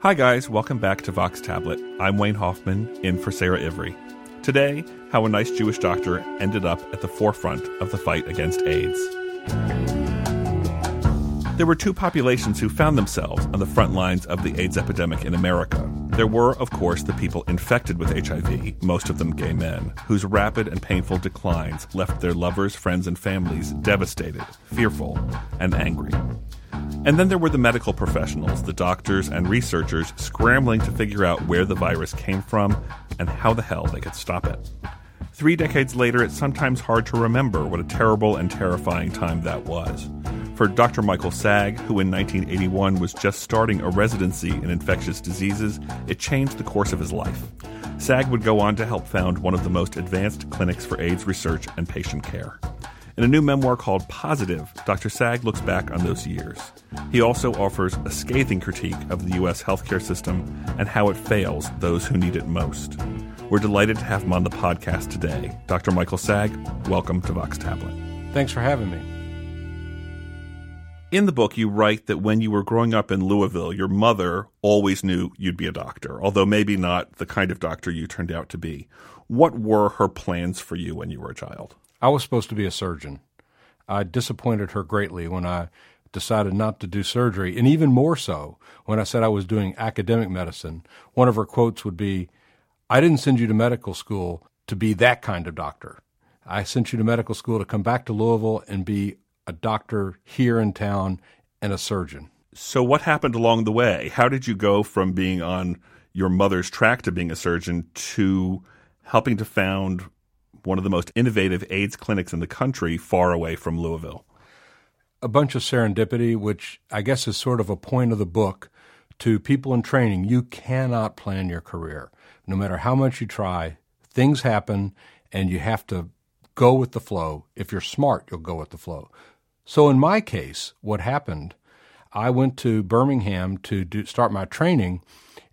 Hi, guys. Welcome back to Vox Tablet. I'm Wayne Hoffman, in for Sarah Ivry. Today, how a nice Jewish doctor ended up at the forefront of the fight against AIDS. There were two populations who found themselves on the front lines of the AIDS epidemic in America. There were, of course, the people infected with HIV, most of them gay men, whose rapid and painful declines left their lovers, friends, and families devastated, fearful, and angry. And then there were the medical professionals, the doctors and researchers scrambling to figure out where the virus came from and how the hell they could stop it. Three decades later, it's sometimes hard to remember what a terrible and terrifying time that was. For Dr. Michael Saag, who in 1981 was just starting a residency in infectious diseases, it changed the course of his life. Saag would go on to help found one of the most advanced clinics for AIDS research and patient care. In a new memoir called Positive, Dr. Saag looks back on those years. He also offers a scathing critique of the U.S. healthcare system and how it fails those who need it most. We're delighted to have him on the podcast today. Dr. Michael Saag, welcome to Vox Tablet. Thanks for having me. In the book, you write that when you were growing up in Louisville, your mother always knew you'd be a doctor, although maybe not the kind of doctor you turned out to be. What were her plans for you when you were a child? I was supposed to be a surgeon. I disappointed her greatly when I decided not to do surgery, and even more so when I said I was doing academic medicine. One of her quotes would be, I didn't send you to medical school to be that kind of doctor. I sent you to medical school to come back to Louisville and be a doctor here in town and a surgeon. So, what happened along the way? How did you go from being on your mother's track to being a surgeon to helping to found one of the most innovative AIDS clinics in the country, far away from Louisville. A bunch of serendipity, which I guess is sort of a point of the book to people in training. You cannot plan your career. No matter how much you try, things happen and you have to go with the flow. If you're smart, you'll go with the flow. So in my case, what happened, I went to Birmingham to do, start my training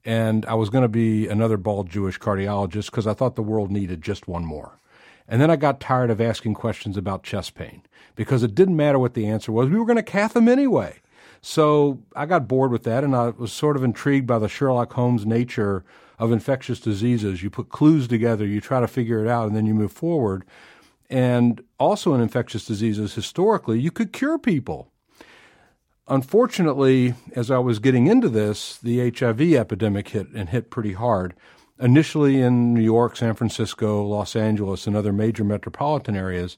and I was going to be another bald Jewish cardiologist because I thought the world needed just one more. And then I got tired of asking questions about chest pain because it didn't matter what the answer was. We were going to cath them anyway. So I got bored with that and I was sort of intrigued by the Sherlock Holmes nature of infectious diseases. You put clues together, you try to figure it out, and then you move forward. And also in infectious diseases, historically, you could cure people. Unfortunately, as I was getting into this, the HIV epidemic hit and hit pretty hard initially in New York, San Francisco, Los Angeles, and other major metropolitan areas.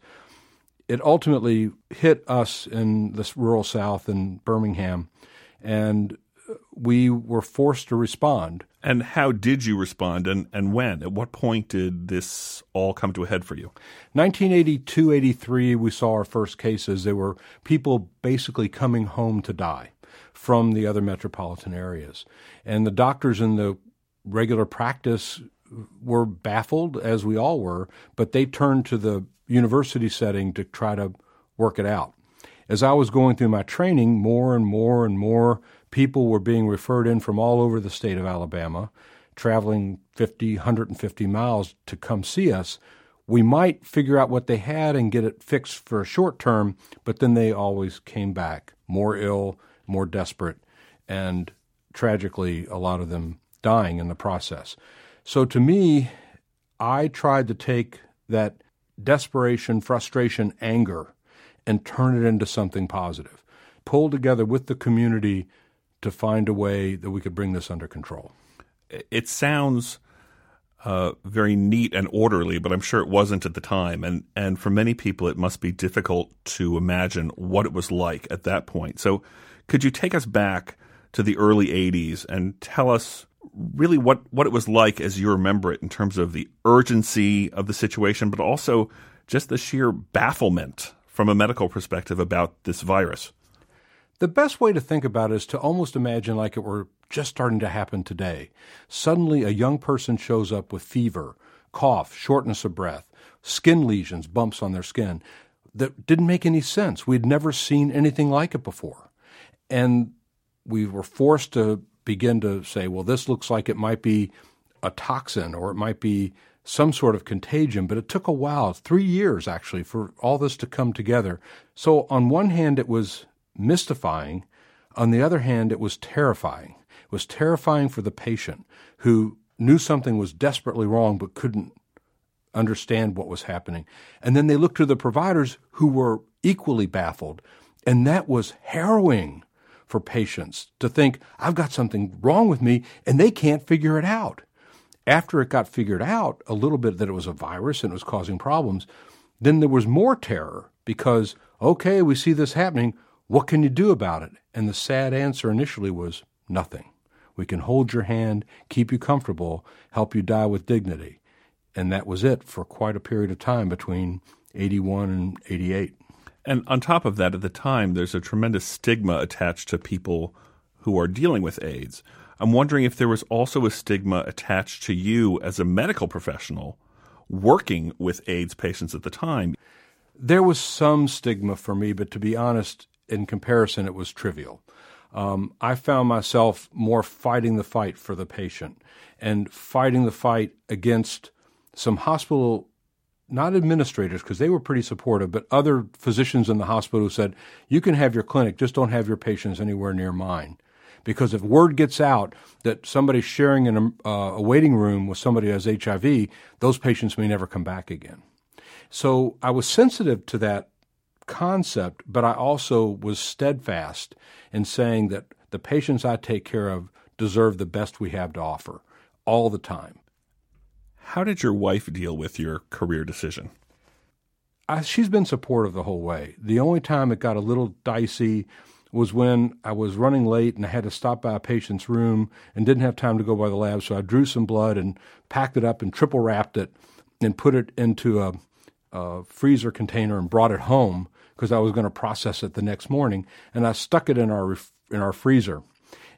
It ultimately hit us in the rural South in Birmingham, and uh, we were forced to respond. And how did you respond, and, and when? At what point did this all come to a head for you? 1982 83, we saw our first cases. They were people basically coming home to die from the other metropolitan areas. And the doctors in the regular practice were baffled, as we all were, but they turned to the university setting to try to work it out. As I was going through my training, more and more and more people were being referred in from all over the state of Alabama, traveling 50, 150 miles to come see us. We might figure out what they had and get it fixed for a short term, but then they always came back more ill, more desperate, and tragically, a lot of them dying in the process. So to me, I tried to take that desperation, frustration, anger, and turn it into something positive. Pull together with the community to find a way that we could bring this under control. It sounds uh, very neat and orderly, but I'm sure it wasn't at the time. And and for many people, it must be difficult to imagine what it was like at that point. So, could you take us back to the early '80s and tell us really what, what it was like as you remember it in terms of the urgency of the situation, but also just the sheer bafflement from a medical perspective about this virus. The best way to think about it is to almost imagine like it were just starting to happen today. Suddenly, a young person shows up with fever, cough, shortness of breath, skin lesions, bumps on their skin that didn't make any sense. We'd never seen anything like it before. And we were forced to begin to say, well, this looks like it might be a toxin or it might be some sort of contagion, but it took a while, three years actually, for all this to come together. So, on one hand, it was mystifying. On the other hand, it was terrifying. It was terrifying for the patient who knew something was desperately wrong but couldn't understand what was happening. And then they looked to the providers who were equally baffled. And that was harrowing for patients to think, I've got something wrong with me, and they can't figure it out. After it got figured out a little bit that it was a virus and it was causing problems, then there was more terror because, okay, we see this happening. What can you do about it? And the sad answer initially was nothing. We can hold your hand, keep you comfortable, help you die with dignity. And that was it for quite a period of time between 81 and 88. And on top of that, at the time, there's a tremendous stigma attached to people who are dealing with AIDS. I'm wondering if there was also a stigma attached to you as a medical professional working with AIDS patients at the time. There was some stigma for me, but to be honest, in comparison, it was trivial. Um, I found myself more fighting the fight for the patient and fighting the fight against some hospital, not administrators, because they were pretty supportive, but other physicians in the hospital said, You can have your clinic, just don't have your patients anywhere near mine. Because if word gets out that somebody's sharing uh, a waiting room with somebody who has HIV, those patients may never come back again. So I was sensitive to that concept, but I also was steadfast in saying that the patients I take care of deserve the best we have to offer all the time. How did your wife deal with your career decision? I, she's been supportive the whole way. The only time it got a little dicey was when I was running late and I had to stop by a patient's room and didn't have time to go by the lab. So I drew some blood and packed it up and triple wrapped it and put it into a, a freezer container and brought it home because I was going to process it the next morning. And I stuck it in our in our freezer.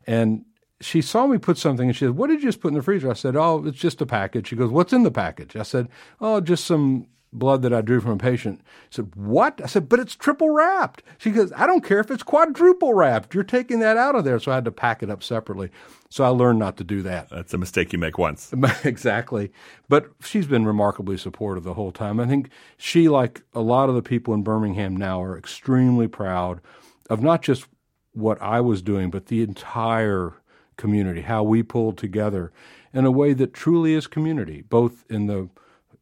And she saw me put something and she said, What did you just put in the freezer? I said, Oh, it's just a package. She goes, What's in the package? I said, Oh, just some blood that I drew from a patient. I said, What? I said, But it's triple wrapped. She goes, I don't care if it's quadruple wrapped. You're taking that out of there. So I had to pack it up separately. So I learned not to do that. That's a mistake you make once. exactly. But she's been remarkably supportive the whole time. I think she, like a lot of the people in Birmingham now, are extremely proud of not just what I was doing, but the entire community, how we pulled together in a way that truly is community, both in the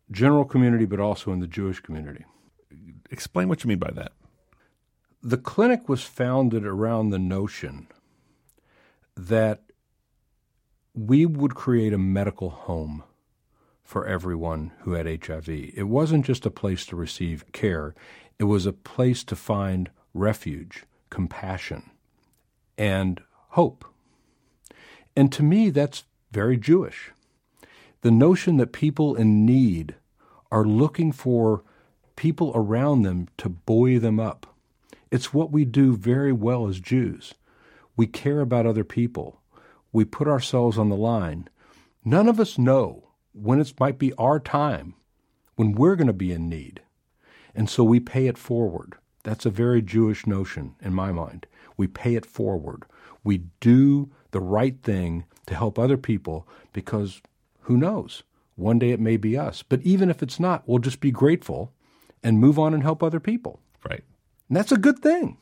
general community but also in the Jewish community. Explain what you mean by that. The clinic was founded around the notion that we would create a medical home for everyone who had HIV. It wasn't just a place to receive care, it was a place to find refuge, compassion, and hope. And to me, that's very Jewish. The notion that people in need are looking for people around them to buoy them up. It's what we do very well as Jews. We care about other people. We put ourselves on the line. None of us know when it might be our time, when we're going to be in need. And so we pay it forward. That's a very Jewish notion in my mind. We pay it forward. We do the right thing to help other people because who knows? One day it may be us. But even if it's not, we'll just be grateful and move on and help other people. Right. And that's a good thing.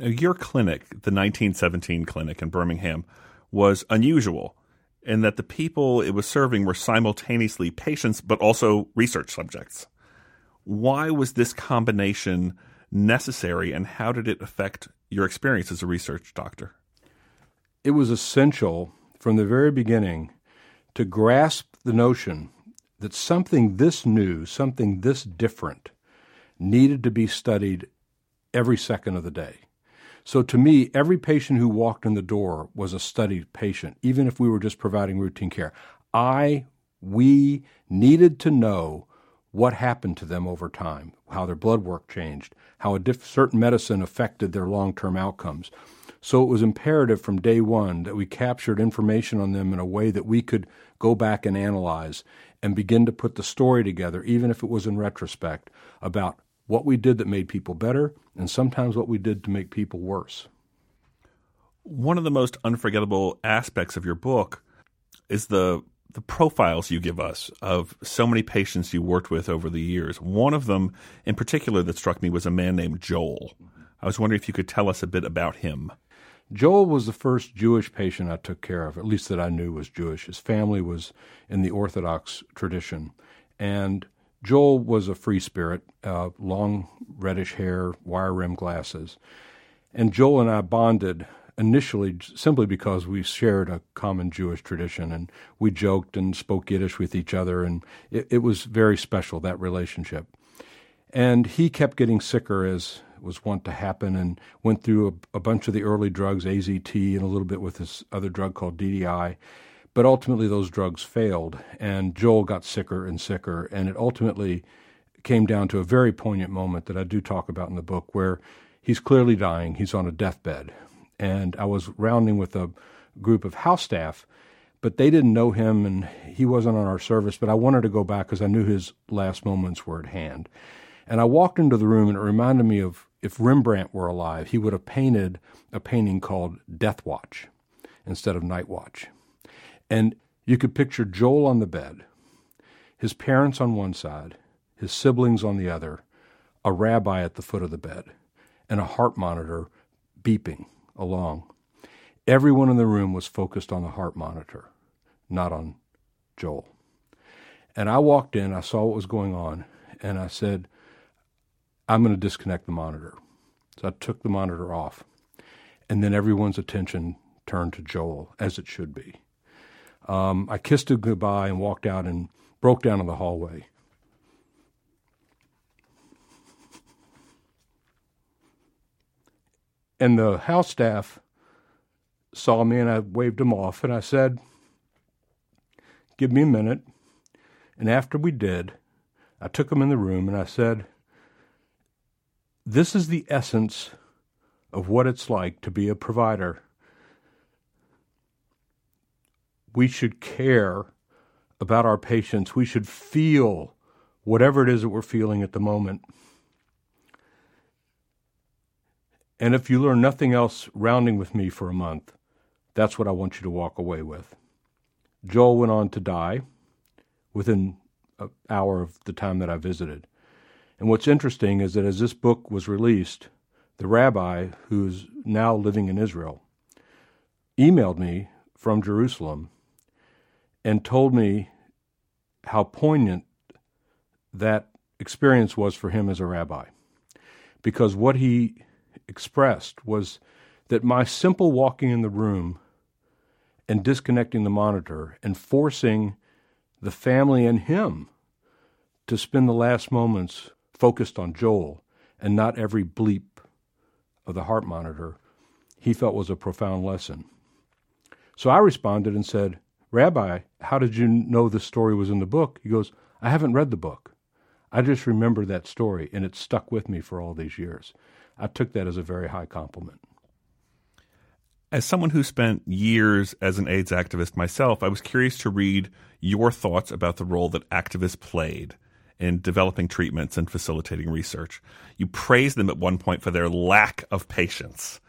Uh, your clinic, the 1917 clinic in Birmingham, was unusual in that the people it was serving were simultaneously patients but also research subjects. Why was this combination necessary and how did it affect your experience as a research doctor? It was essential from the very beginning to grasp the notion that something this new, something this different, needed to be studied every second of the day. So to me, every patient who walked in the door was a studied patient, even if we were just providing routine care. I, we needed to know what happened to them over time, how their blood work changed, how a diff- certain medicine affected their long term outcomes. So it was imperative from day one that we captured information on them in a way that we could go back and analyze and begin to put the story together, even if it was in retrospect, about what we did that made people better and sometimes what we did to make people worse. One of the most unforgettable aspects of your book is the the profiles you give us of so many patients you worked with over the years. One of them in particular that struck me was a man named Joel. I was wondering if you could tell us a bit about him. Joel was the first Jewish patient I took care of, at least that I knew was Jewish. His family was in the Orthodox tradition. And Joel was a free spirit, uh, long reddish hair, wire rimmed glasses. And Joel and I bonded initially simply because we shared a common Jewish tradition and we joked and spoke Yiddish with each other. And it, it was very special, that relationship. And he kept getting sicker as was wont to happen and went through a, a bunch of the early drugs, AZT, and a little bit with this other drug called DDI. But ultimately, those drugs failed, and Joel got sicker and sicker, and it ultimately came down to a very poignant moment that I do talk about in the book where he's clearly dying. He's on a deathbed. And I was rounding with a group of house staff, but they didn't know him and he wasn't on our service. But I wanted to go back because I knew his last moments were at hand. And I walked into the room and it reminded me of if Rembrandt were alive, he would have painted a painting called Death Watch instead of Night Watch. And you could picture Joel on the bed, his parents on one side, his siblings on the other, a rabbi at the foot of the bed, and a heart monitor beeping along. Everyone in the room was focused on the heart monitor, not on Joel. And I walked in, I saw what was going on, and I said, I'm going to disconnect the monitor. So I took the monitor off. And then everyone's attention turned to Joel, as it should be. Um, I kissed him goodbye and walked out and broke down in the hallway. And the house staff saw me and I waved them off and I said, Give me a minute. And after we did, I took him in the room and I said, this is the essence of what it's like to be a provider. We should care about our patients. We should feel whatever it is that we're feeling at the moment. And if you learn nothing else rounding with me for a month, that's what I want you to walk away with. Joel went on to die within an hour of the time that I visited. And what's interesting is that as this book was released, the rabbi, who's now living in Israel, emailed me from Jerusalem and told me how poignant that experience was for him as a rabbi. Because what he expressed was that my simple walking in the room and disconnecting the monitor and forcing the family and him to spend the last moments focused on Joel and not every bleep of the heart monitor, he felt was a profound lesson. So I responded and said, Rabbi, how did you know this story was in the book? He goes, I haven't read the book. I just remember that story, and it stuck with me for all these years. I took that as a very high compliment. As someone who spent years as an AIDS activist myself, I was curious to read your thoughts about the role that activists played in developing treatments and facilitating research. You praised them at one point for their lack of patience.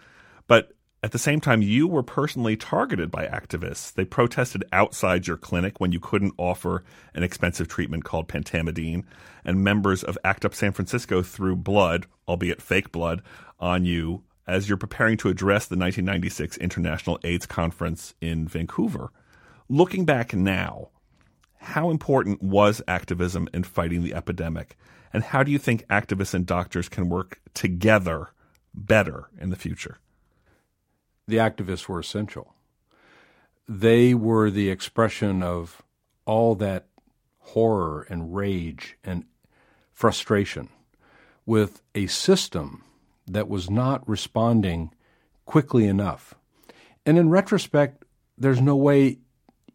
But at the same time, you were personally targeted by activists. They protested outside your clinic when you couldn't offer an expensive treatment called pentamidine, and members of ACT UP San Francisco threw blood, albeit fake blood, on you as you're preparing to address the 1996 International AIDS Conference in Vancouver. Looking back now, how important was activism in fighting the epidemic? And how do you think activists and doctors can work together better in the future? The activists were essential. They were the expression of all that horror and rage and frustration with a system that was not responding quickly enough. And in retrospect, there's no way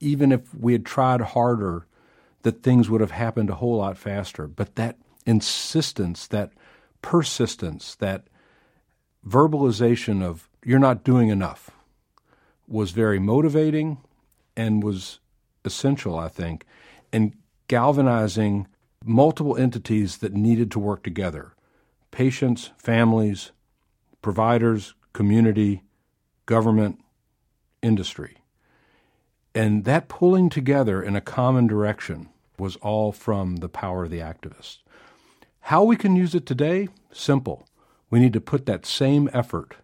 even if we had tried harder, that things would have happened a whole lot faster. But that insistence, that persistence, that verbalization of you're not doing enough was very motivating and was essential, I think, in galvanizing multiple entities that needed to work together patients, families, providers, community, government, industry. And that pulling together in a common direction was all from the power of the activists. How we can use it today? Simple. We need to put that same effort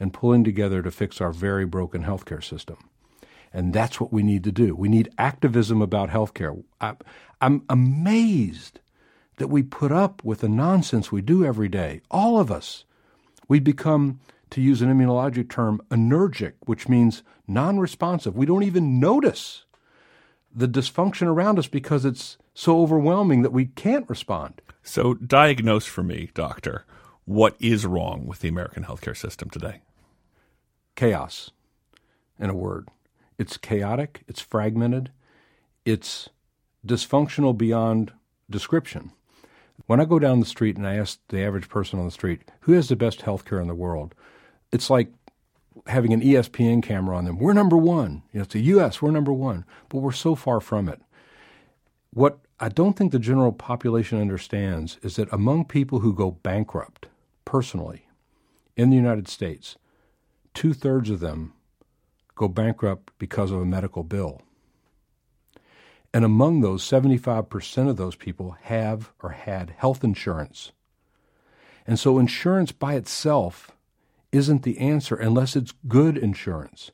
and pulling together to fix our very broken healthcare system. And that's what we need to do. We need activism about healthcare. I, I'm amazed that we put up with the nonsense we do every day. All of us. We become, to use an immunologic term, anergic, which means non responsive. We don't even notice the dysfunction around us because it's so overwhelming that we can't respond. So, diagnose for me, doctor, what is wrong with the American healthcare system today? Chaos, in a word. It's chaotic, it's fragmented, it's dysfunctional beyond description. When I go down the street and I ask the average person on the street, who has the best healthcare in the world? It's like having an ESPN camera on them. We're number one. You know, it's the U.S., we're number one. But we're so far from it. What I don't think the general population understands is that among people who go bankrupt personally in the United States, two thirds of them go bankrupt because of a medical bill. And among those, 75% of those people have or had health insurance. And so insurance by itself isn't the answer unless it's good insurance.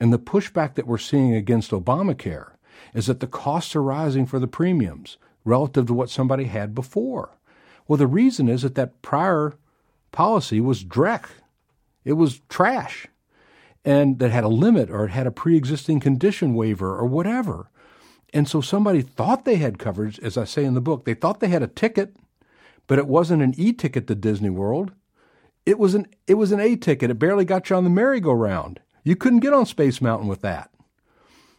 And the pushback that we're seeing against Obamacare is that the costs are rising for the premiums relative to what somebody had before. Well, the reason is that that prior policy was dreck. It was trash. And that had a limit or it had a pre existing condition waiver or whatever. And so somebody thought they had coverage, as I say in the book. They thought they had a ticket, but it wasn't an e ticket to Disney World. It was an it was an A ticket. It barely got you on the merry-go-round. You couldn't get on Space Mountain with that.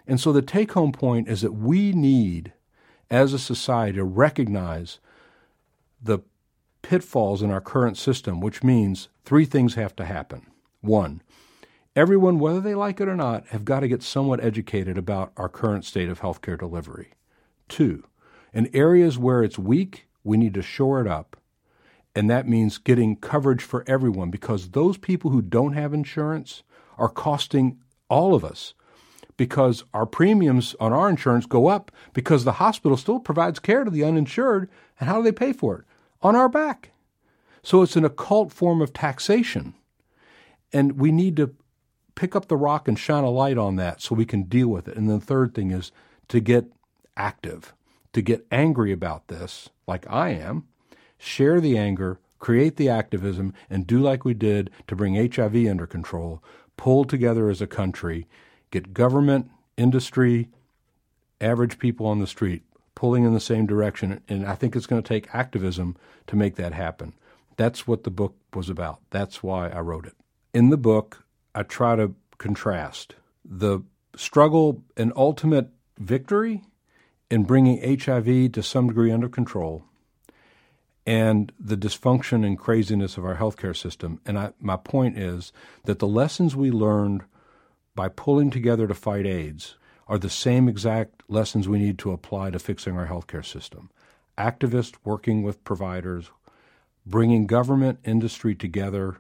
And so the take home point is that we need, as a society, to recognize the pitfalls in our current system, which means three things have to happen. One, everyone, whether they like it or not, have got to get somewhat educated about our current state of healthcare delivery. Two, in areas where it's weak, we need to shore it up. And that means getting coverage for everyone because those people who don't have insurance are costing all of us because our premiums on our insurance go up because the hospital still provides care to the uninsured. And how do they pay for it? On our back. So it's an occult form of taxation. And we need to pick up the rock and shine a light on that so we can deal with it. And the third thing is to get active, to get angry about this, like I am, share the anger, create the activism, and do like we did to bring HIV under control, pull together as a country, get government, industry, average people on the street pulling in the same direction. And I think it's going to take activism to make that happen. That's what the book was about. That's why I wrote it. In the book, I try to contrast the struggle and ultimate victory in bringing HIV to some degree under control and the dysfunction and craziness of our healthcare system. And I, my point is that the lessons we learned by pulling together to fight AIDS are the same exact lessons we need to apply to fixing our healthcare system. Activists working with providers, bringing government industry together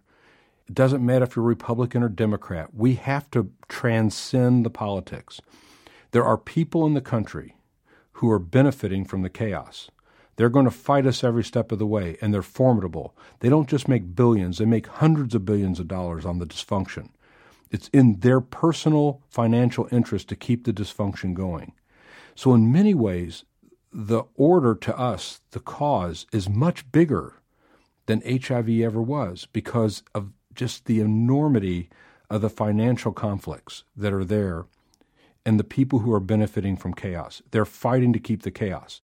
it doesn't matter if you're Republican or Democrat. We have to transcend the politics. There are people in the country who are benefiting from the chaos. They're going to fight us every step of the way, and they're formidable. They don't just make billions, they make hundreds of billions of dollars on the dysfunction. It's in their personal financial interest to keep the dysfunction going. So, in many ways, the order to us, the cause, is much bigger than HIV ever was because of just the enormity of the financial conflicts that are there and the people who are benefiting from chaos. They're fighting to keep the chaos.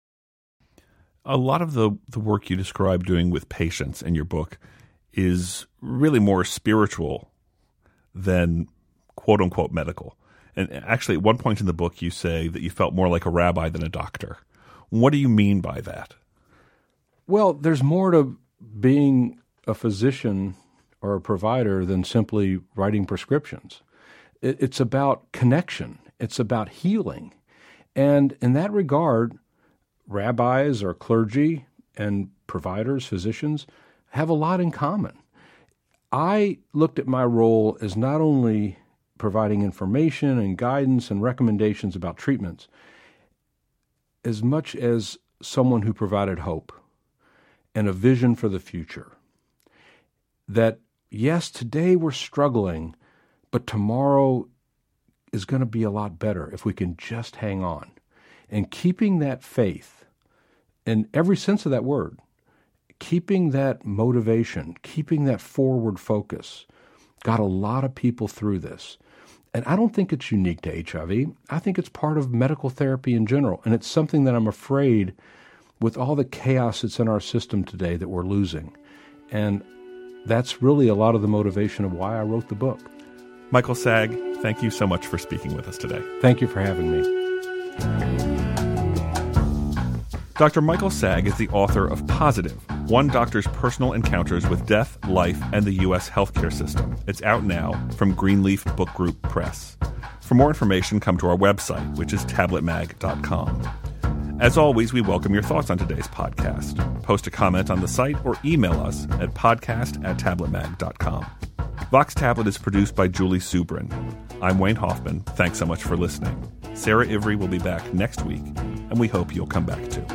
A lot of the, the work you describe doing with patients in your book is really more spiritual than quote unquote medical. And actually, at one point in the book, you say that you felt more like a rabbi than a doctor. What do you mean by that? Well, there's more to being a physician or a provider than simply writing prescriptions. It's about connection, it's about healing. And in that regard, rabbis or clergy and providers, physicians, have a lot in common. I looked at my role as not only providing information and guidance and recommendations about treatments, as much as someone who provided hope and a vision for the future. That yes, today we're struggling, but tomorrow is going to be a lot better if we can just hang on. And keeping that faith in every sense of that word, keeping that motivation, keeping that forward focus, got a lot of people through this. And I don't think it's unique to HIV. I think it's part of medical therapy in general. And it's something that I'm afraid, with all the chaos that's in our system today, that we're losing. And that's really a lot of the motivation of why I wrote the book. Michael Saag, thank you so much for speaking with us today. Thank you for having me. Dr. Michael Saag is the author of Positive One Doctor's Personal Encounters with Death, Life, and the U.S. Healthcare System. It's out now from Greenleaf Book Group Press. For more information, come to our website, which is tabletmag.com. As always, we welcome your thoughts on today's podcast. Post a comment on the site or email us at podcast at tabletmag.com. Vox Tablet is produced by Julie Subrin. I'm Wayne Hoffman. Thanks so much for listening. Sarah Ivry will be back next week, and we hope you'll come back too.